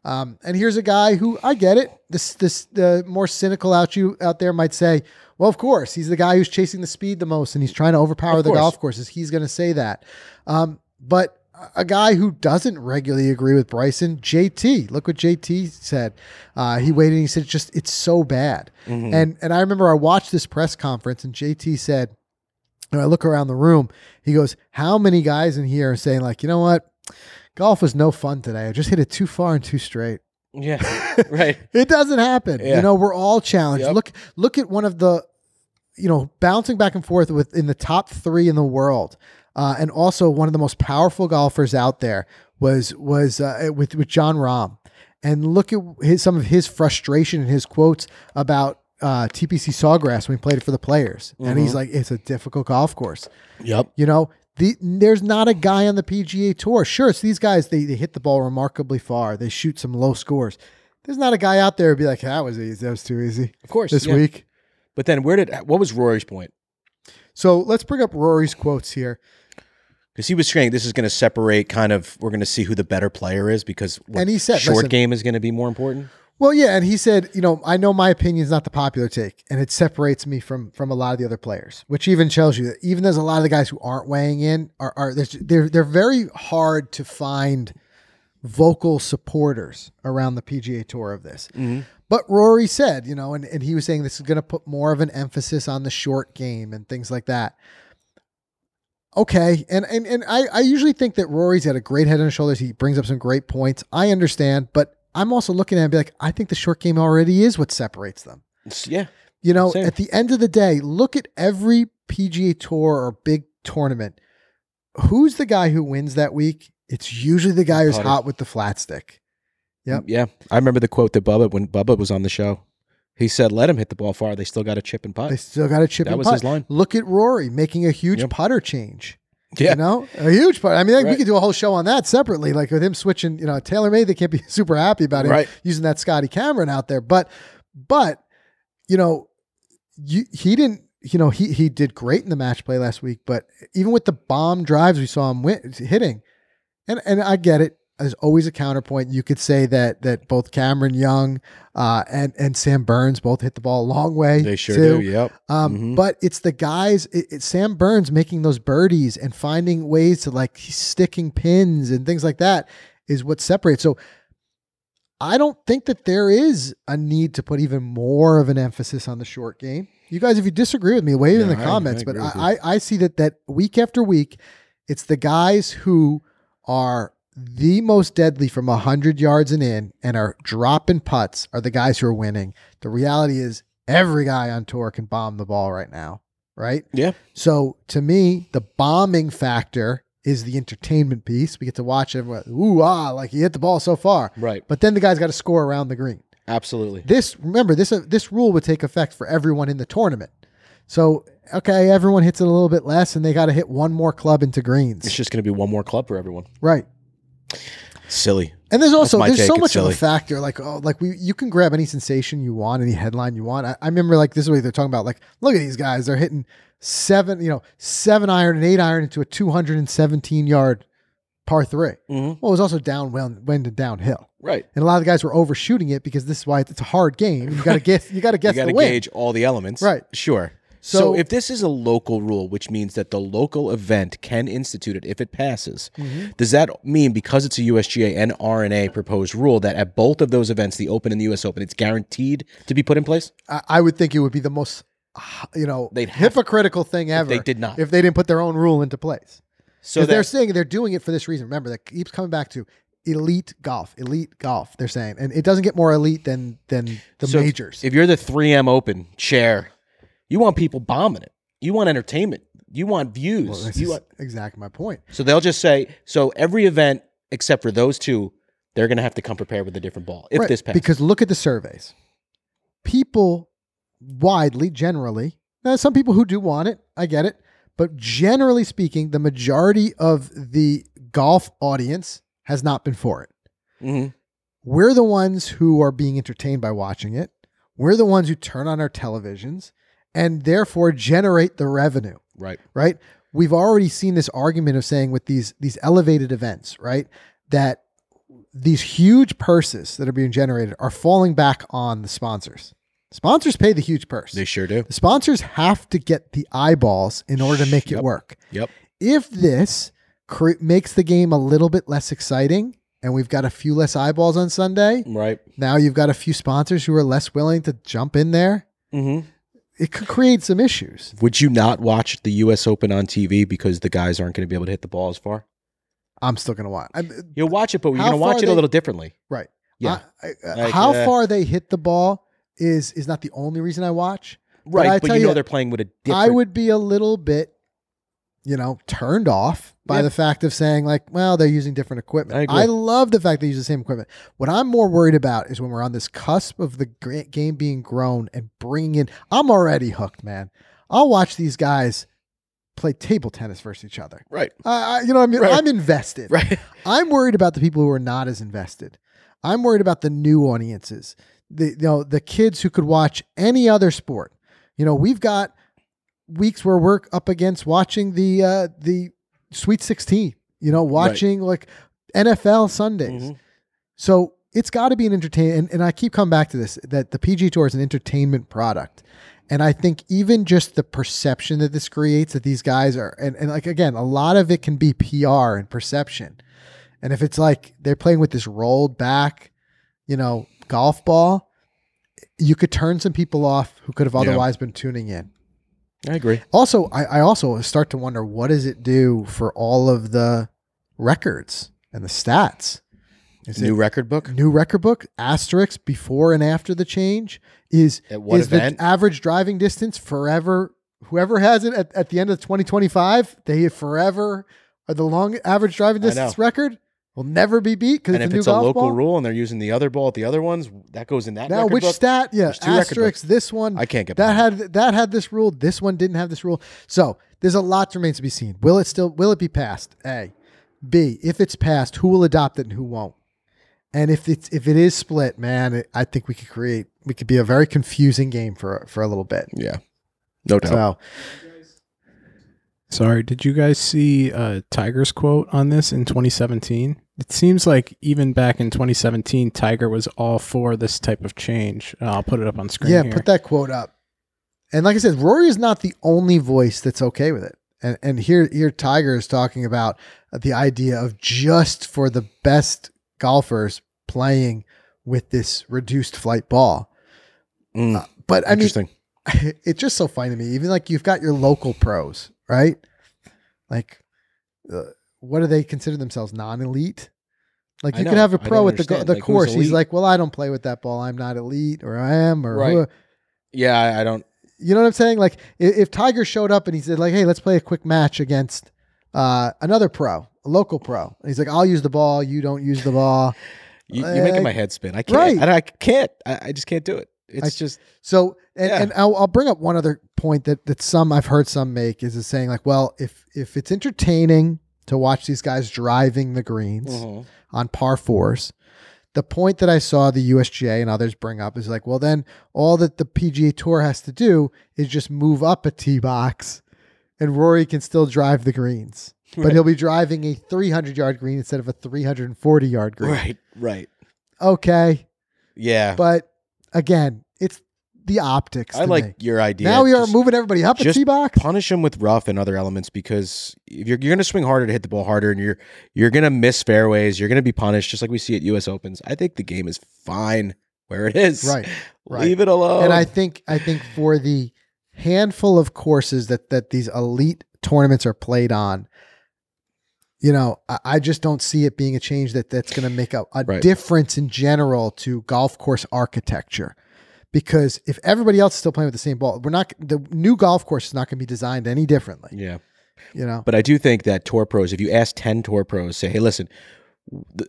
S1: Um, and here's a guy who I get it. This this the more cynical out you out there might say, "Well, of course, he's the guy who's chasing the speed the most, and he's trying to overpower
S2: Of
S1: the
S2: course.
S1: golf courses. He's going to say that." Um, but a guy who doesn't regularly agree with Bryson, JT. Look what JT said. Uh, he waited and he said, "Just it's so bad."
S2: Mhm.
S1: And and I remember I watched this press conference and JT said, and I look around the room, he goes, How many guys in here are saying, like, you know what? Golf was no fun today. I just hit it too far and too straight.
S2: yeah, right.
S1: It doesn't happen.
S2: Yeah.
S1: You know, we're all challenged.
S2: Yep.
S1: Look look at one of the you know, bouncing back and forth with in the top three in the world. Uh, and also one of the most powerful golfers out there was was uh, with with Jon Rahm. And look at his some of his frustration and his quotes about uh, TPC Sawgrass when he played it for the players. And he's like, it's a difficult golf course.
S2: Yep.
S1: You know, the there's not a guy on the PGA Tour. Sure, it's these guys. They, they hit the ball remarkably far. They shoot some low scores. There's not a guy out there who'd be like, that was easy. That was too easy
S2: Of course.
S1: this
S2: yeah.
S1: week.
S2: But then where did what was Rory's point?
S1: So let's bring up Rory's quotes here.
S2: Because he was saying this is going to separate kind of we're going to see who the better player is because what,
S1: And he said,
S2: short
S1: listen-
S2: game is going to be more important.
S1: Well, yeah, and he said, you know, I know my opinion is not the popular take, and it separates me from from a lot of the other players, which even tells you that even there's a lot of the guys who aren't weighing in are are they're they're very hard to find vocal supporters around the PGA Tour of this. Mm-hmm. But Rory said, you know, and, and he was saying this is going to put more of an emphasis on the short game and things like that. Okay, and and and I, I usually think that Rory's got a great head on his shoulders. He brings up some great points. I understand, but I'm also looking at him and be like, I think the short game already is what separates them.
S2: Yeah.
S1: You know,
S2: Same.
S1: at the end of the day, look at every PGA Tour or big tournament. Who's the guy who wins that week? It's usually the guy who's
S2: Putter.
S1: hot with the flat stick. Yep.
S2: Yeah. I remember the quote that Bubba when Bubba was on the show. He said, "Let him hit the ball far. They still got a chip and putt."
S1: They still got a chip
S2: That
S1: and
S2: was
S1: putt.
S2: his line.
S1: Look at Rory making a huge
S2: Yep.
S1: putter change.
S2: Yeah.
S1: You know, a huge part. I mean, like, we
S2: Right.
S1: could do a whole show on that separately, like with him switching. You know, TaylorMade, they can't be super happy about him
S2: Right.
S1: using that Scotty Cameron out there, but, but, you know, you he didn't. You know, he he did great in the match play last week, but even with the bomb drives we saw him win, hitting, and and I get it. There's always a counterpoint. You could say that that both Cameron Young uh, and and Sam Burns both hit the ball a long way.
S2: They sure
S1: too.
S2: do. Yep.
S1: Um,
S2: Mhm.
S1: But it's the guys, it, it's Sam Burns making those birdies and finding ways to like sticking pins and things like that is what separates. So I don't think that there is a need to put even more of an emphasis on the short game. You guys, if you disagree with me, wave in the comments.
S2: I
S1: but I, I, I see that that week after week, it's the guys who are the most deadly from 100 yards and in and are dropping putts are the guys who are winning. The reality is every guy on tour can bomb the ball right now, right?
S2: Yeah.
S1: So to me, the bombing factor is the entertainment piece. We get to watch everyone, ooh, ah, like he hit the ball so far.
S2: Right.
S1: But then the guy's got to score around the green.
S2: Absolutely.
S1: This remember this uh, this rule would take effect for everyone in the tournament. So okay, everyone hits it a little bit less, and they got to hit one more club into greens.
S2: It's just going to be one more club for everyone.
S1: right?
S2: Silly.
S1: And there's also there's
S2: take,
S1: so
S2: it's
S1: much of a factor. Like oh, like we you can grab any sensation you want, any headline you want. I, I remember like this is what they're talking about. Like look at these guys, they're hitting seven, you know, seven iron and eight iron into a 217 yard par 3
S2: Mhm.
S1: Well, it was also down wind and downhill.
S2: Right.
S1: And a lot of the guys were overshooting it because this is why it's a hard game. You got to guess. You got to guess
S2: you got to gauge all the elements.
S1: Right.
S2: Sure.
S1: So-
S2: So, if this is a local rule, which means that the local event can institute it if it passes,
S1: Mm-hmm.
S2: does that mean because it's a USGA and R&A proposed rule that at both of those events, the Open and the US Open, it's guaranteed to be put in place?
S1: I, I would think it would be the most, you know,
S2: They'd
S1: hypocritical thing ever.
S2: they did not.
S1: If they didn't put their own rule into place.
S2: So
S1: Because they're saying they're doing it for this reason. Remember, that keeps coming back to elite golf, elite golf. They're saying, and it doesn't get more elite than than the
S2: so
S1: majors.
S2: If you're the 3M Open chair, you want people bombing it. You want entertainment. You want views.
S1: Well, this
S2: you want,
S1: exactly my point.
S2: so they'll just say so every event except for those two, they're going to have to come prepared with a different ball if
S1: Right,
S2: this passes.
S1: because look at the surveys. People widely, generally, now some people who do want it, I get it, but generally speaking, the majority of the golf audience has not been for it.
S2: Mhm.
S1: We're the ones who are being entertained by watching it. We're the ones who turn on our televisions and therefore generate the revenue,
S2: Right.
S1: right? We've already seen this argument of saying with these these elevated events, right? That these huge purses that are being generated are falling back on the sponsors. Sponsors pay the huge purse.
S2: They sure do.
S1: The sponsors have to get the eyeballs in order to make it work
S2: Yep.
S1: if this cre- makes the game a little bit less exciting. And we've got a few less eyeballs on Sunday.
S2: Right.
S1: Now you've got a few sponsors who are less willing to jump in there.
S2: Mm-hmm.
S1: It could create some issues.
S2: Would you not watch the U.S. Open on TV because the guys aren't going to be able to hit the ball as far?
S1: I'm still going to watch. I'm,
S2: You'll watch it, but you're going to watch it
S1: they-
S2: a little differently.
S1: right.
S2: Yeah.
S1: I- I-
S2: Like,
S1: how
S2: uh,
S1: far they hit the ball is is not the only reason I watch.
S2: right.
S1: I
S2: But,
S1: tell
S2: you know
S1: you,
S2: they're playing with a different.
S1: I would be a little bit, you know, turned off by
S2: Yeah.
S1: the fact of saying like, well, they're using different equipment.
S2: I agree.
S1: love the fact they use the same equipment. What I'm more worried about is when we're on this cusp of the game being grown and bringing in. I'm already hooked, man. I'll watch these guys play table tennis versus each other.
S2: Right.
S1: I, I you know, I mean,
S2: Right.
S1: I'm invested.
S2: Right.
S1: I'm worried about the people who are not as invested. I'm worried about the new audiences. The you know the kids who could watch any other sport. You know, we've got weeks where we're up against watching the uh the Sweet 16, you know, watching like NFL Sundays.
S2: Mhm.
S1: So it's got to be an entertain and, and I keep coming back to this that the PG Tour is an entertainment product. And I think even just the perception that this creates that these guys are and, and like again, a lot of it can be PR and perception. And if it's like they're playing with this rolled back, you know, golf ball, you could turn some people off who could have
S2: Yeah.
S1: otherwise been tuning in.
S2: I agree.
S1: Also, I, I also start to wonder what does it do for all of the records and the stats? Is
S2: New record book.
S1: new record book asterisk before and after the change? Is
S2: At what
S1: is
S2: event?
S1: the average driving distance forever? Whoever has it at, at the end of 2025, they forever are the long average driving distance record will never be beat because
S2: And
S1: it's
S2: if it's a local
S1: ball.
S2: rule and they're using the other ball at the other ones, that goes in that.
S1: Now, which
S2: book?
S1: stat? Yeah,
S2: There's two record
S1: asterisk. This one
S2: I can't get
S1: that
S2: behind
S1: had that had this rule. This one didn't have this rule. So there's a lot remains to be seen. Will it still? Will it be passed? A, B. If it's passed, who will adopt it and who won't? And if it's if it is split, man, it, I think we could create we could be a very confusing game for for a little bit.
S2: Yeah. No doubt.
S1: So
S3: Sorry, did you guys see uh, Tiger's quote on this in 2017? It seems like even back in 2017, Tiger was all for this type of change. Uh, I'll put it up on screen
S1: yeah,
S3: here.
S1: put that quote up. And like I said, Rory is not the only voice that's okay with it. And and here here Tiger is talking about the idea of just for the best golfers playing with this reduced flight ball.
S2: Mm,
S1: But I mean,
S2: interesting.
S1: it's just so funny to me. Even like you've got your local pros, right? Like, uh, what do they consider themselves? Non-elite. Like you
S2: know.
S1: could have a pro at the go- the
S2: Like,
S1: course. He's like, well, I don't play with that ball. I'm not elite, or I am, or
S2: Right.
S1: who-
S2: yeah, I, don't.
S1: you know what I'm saying? Like if, if Tiger showed up and he said like, "Hey, let's play a quick match against uh, another pro, a local pro," and he's like, "I'll use the ball, you don't use the ball."
S2: You, you're making my head spin. I can't.
S1: Right.
S2: I, I can't. I, I just can't do it. It's
S1: I-
S2: just.
S1: So, and,
S2: Yeah.
S1: and I'll, I'll bring up one other point that that some I've heard some make is, is saying like, well, if if it's entertaining to watch these guys driving the greens
S2: Mhm.
S1: on par fours. The point that I saw the USGA and others bring up is like, well, then all that the PGA Tour has to do is just move up a tee box, and Rory can still drive the greens, but he'll be driving a 300 yard green instead of a 340 yard green.
S2: Right. Right.
S1: Okay,
S2: Yeah.
S1: but again, it's the optics.
S2: I like
S1: me.
S2: your idea.
S1: Now we are
S2: Just
S1: moving everybody up a tee box.
S2: Punish them with rough and other elements because if you're, you're going to swing harder to hit the ball harder, and you're you're going to miss fairways. You're going to be punished, just like we see at U.S. Opens. I think the game is fine where it is.
S1: Right, right.
S2: Leave it alone.
S1: and I think I think for the handful of courses that that these elite tournaments are played on, you know, I, I just don't see it being a change that that's going to make a, a
S2: Right.
S1: difference in general to golf course architecture. Because if everybody else is still playing with the same ball, we're not the new golf course is not going to be designed any differently.
S2: yeah.
S1: You know,
S2: But I do think that tour pros, if you ask 10 tour pros, say, hey, listen,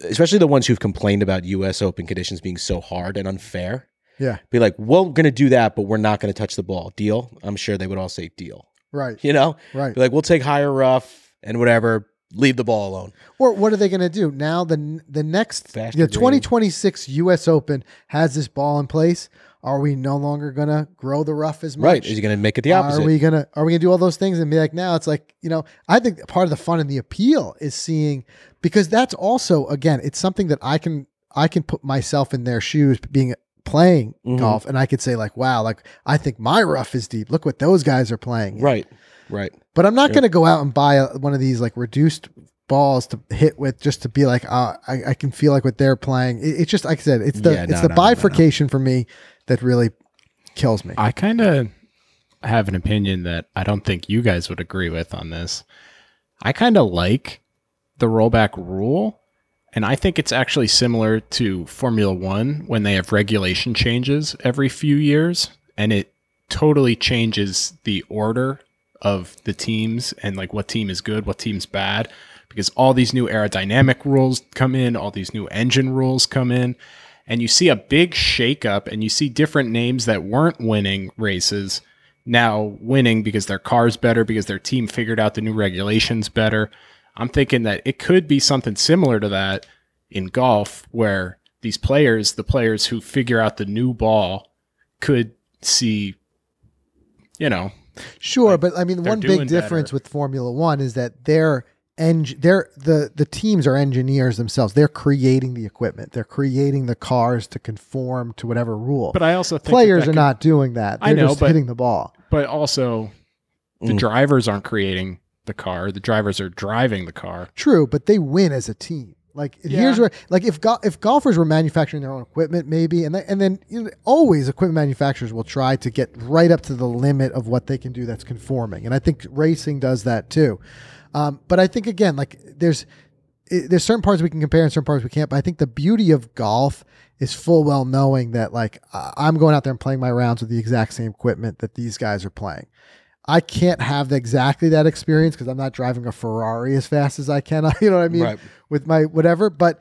S2: especially the ones who've complained about US Open conditions being so hard and unfair,
S1: yeah,
S2: be like, well, we're going to do that, but we're not going to touch the ball. Deal? I'm sure they would all say deal.
S1: right,
S2: You know?
S1: right.
S2: Be like, we'll take higher rough and whatever, leave the ball alone.
S1: Or what are they going to do now? The the next
S2: Faster
S1: the
S2: green.
S1: 2026 U.S. Open has this ball in place. Are we no longer going to grow the rough as much?
S2: Right. Is he going to make it the opposite?
S1: Are we gonna Are we gonna do all those things and be like, now it's like you know? I think part of the fun and the appeal is seeing because that's also again, it's something that I can I can put myself in their shoes, being playing
S2: Mhm.
S1: golf, and I could say like, wow, like I think my rough is deep. Look what those guys are playing. in."
S2: right. Right.
S1: But I'm not
S2: Yeah.
S1: going to go out and buy a, one of these like reduced balls to hit with just to be like, uh, I, I can feel like what they're playing. It, it's just like I said, it's the
S2: Yeah,
S1: it's
S2: no,
S1: the
S2: no, no, no, no.
S1: bifurcation for me that really kills me.
S3: I kind of have an opinion that I don't think you guys would agree with on this. I kind of like the rollback rule, and I think it's actually similar to Formula One when they have regulation changes every few years, and it totally changes the order of the teams and like what team is good, what team's bad, because all these new aerodynamic rules come in, all these new engine rules come in, and you see a big shakeup, and you see different names that weren't winning races now winning because their car's better, because their team figured out the new regulations better. I'm thinking that it could be something similar to that in golf, where these players, the players who figure out the new ball, could see, you know,
S1: Sure, but I mean, one big difference
S3: better.
S1: with Formula One is that they're eng- they're the the teams are engineers themselves. They're creating the equipment. They're creating the cars to conform to whatever rule.
S3: but I also think that
S1: Players
S3: that
S1: are
S3: could-
S1: not doing that. They're
S3: I know,
S1: just
S3: but-
S1: hitting the ball.
S3: But also, the
S2: Mm.
S3: drivers aren't creating the car; the drivers are driving the car.
S1: True, but they win as a team. Like here's where, like if go- if golfers were manufacturing their own equipment, maybe, and they, and then you know, always equipment manufacturers will try to get right up to the limit of what they can do that's conforming, and I think racing does that too. Um, but I think again, like there's i there's certain parts we can compare and certain parts we can't. But I think the beauty of golf is full well knowing that like I'm going out there and playing my rounds with the exact same equipment that these guys are playing. I can't have exactly that experience because I'm not driving a Ferrari as fast as I can. You know what I mean?
S2: Right.
S1: With my whatever, but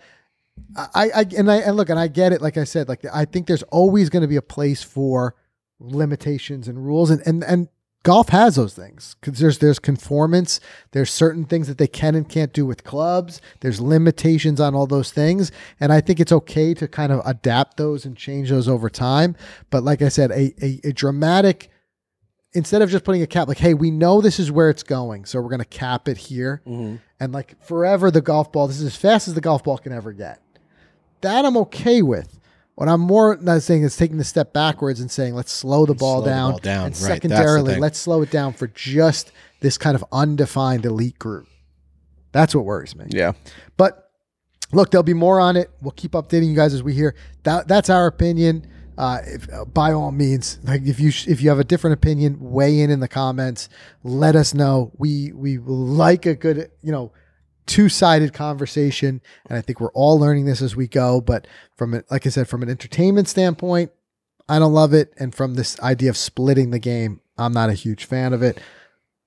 S1: I, I and I and look and I get it. Like I said, like I think there's always going to be a place for limitations and rules, and and and golf has those things because there's there's conformance. There's certain things that they can and can't do with clubs. There's limitations on all those things, and I think it's okay to kind of adapt those and change those over time. But like I said, a a, a dramatic instead of just putting a cap, like, hey, we know this is where it's going, so we're going to cap it here.
S2: Mm-hmm.
S1: And like forever, the golf ball, this is as fast as the golf ball can ever get. That I'm okay with. What I'm more not saying is taking the step backwards and saying, let's slow the ball
S2: Slow the
S1: down.
S2: ball down,
S1: And
S2: right,
S1: secondarily, let's slow it down for just this kind of undefined elite group. That's what worries me.
S2: Yeah.
S1: But look, there'll be more on it. We'll keep updating you guys as we hear. That that's our opinion. Uh, if, uh, by all means, like if you sh- if you have a different opinion, weigh in in the comments. Let us know. We we like a good you know two sided conversation, and I think we're all learning this as we go. But from it, like I said, from an entertainment standpoint, I don't love it, and from this idea of splitting the game, I'm not a huge fan of it.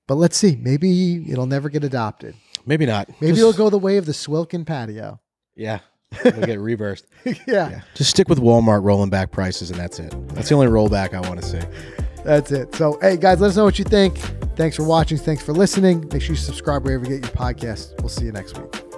S1: But let's see. Maybe it'll never get adopted.
S2: Maybe not.
S1: Maybe
S2: Just-
S1: it'll go the way of the Swilcan patio.
S2: Yeah. It'll get reversed.
S1: yeah,
S2: Yeah. Just stick with Walmart rolling back prices, and that's it. That's the only rollback I want to see.
S1: that's it. So, hey, guys, let us know what you think. Thanks for watching. Thanks for listening. Make sure you subscribe wherever you get your podcast. We'll see you next week.